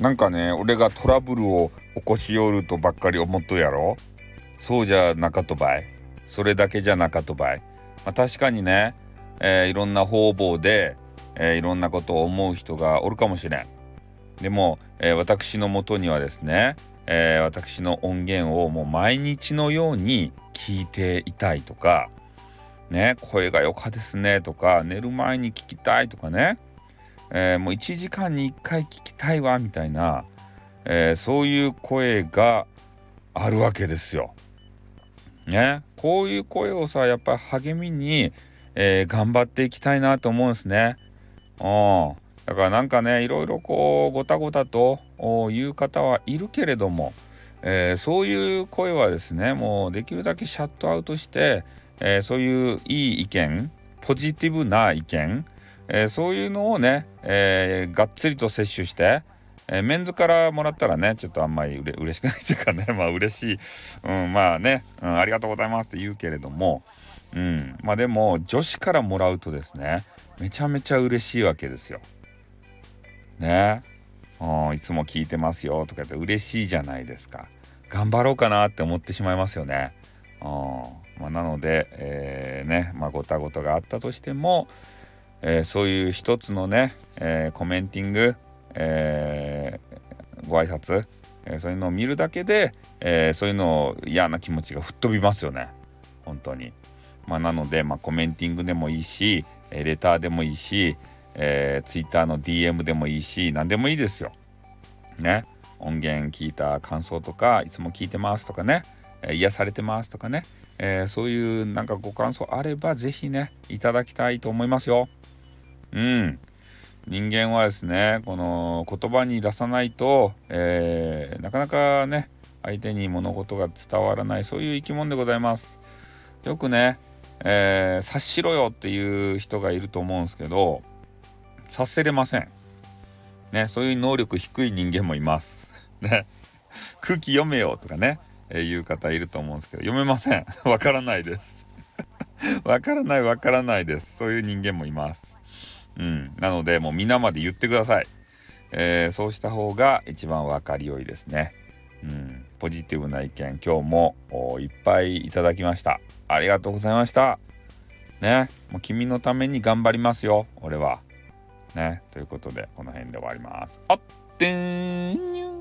なんかね俺がトラブルを起こしよるとばっかり思っとやろ？そうじゃなかとばい。それだけじゃなかとばい、まあ、確かにね、えー、いろんな方々で、えー、いろんなことを思う人がおるかもしれん。でも、えー、私のもとにはですね、え私の音源をもう毎日のように聞いていたいとかね声が良かですねとか寝る前に聞きたいとかね。えー、もう1時間に1回聞きたいわみたいな、えー、そういう声があるわけですよ。ねこういう声をさやっぱり励みに、えー、頑張っていきたいなと思うんですね。うんだからなんかねいろいろこうごたごたと言う方はいるけれども、えー、そういう声はですねもうできるだけシャットアウトして、えー、そういういい意見ポジティブな意見えー、そういうのをね、えー、がっつりと摂取して、えー、メンズからもらったらねちょっとあんまりうれ嬉しくないというかね まあ嬉しい、うん、まあね、うん、ありがとうございますって言うけれども、うん、まあでも女子からもらうとですねめちゃめちゃ嬉しいわけですよ。ねうん、いつも聞いてますよとか言って嬉しいじゃないですか。頑張ろうかなって思ってしまいますよね。うんまあ、なので、えー、ねまあごたごたがあったとしても、えー、そういう一つのね、えー、コメンティング、えー、ご挨拶、えそういうのを見るだけで、えそういうのを嫌な気持ちが吹っ飛びますよね本当に。まあ、なので、まあ、コメンティングでもいいし、えレターでもいいし、えー、Twitter の DM でもいいし何でもいいですよ。ね音源聞いた感想とかいつも聞いてますとかね、え癒されてますとかね、え、そういうなんかご感想あれば是非ねいただきたいと思いますよ。うん。人間はですね、この言葉に出さないと、えー、なかなかね、相手に物事が伝わらない、そういう生き物でございます。よくね、えー、察しろよっていう人がいると思うんですけど、察せれません。ね、そういう能力低い人間もいます。ね、空気読めよとかね、えー、いう方いると思うんですけど、読めません。わからないです。わからないわからないです。そういう人間もいます。うん、なのでもう皆まで言ってください、えー、そうした方が一番分かりよいですね、うん、ポジティブな意見今日もいっぱいいただきました。ありがとうございました。ね。もう君のために頑張りますよ。俺は。ね。ということでこの辺で終わります。あってーん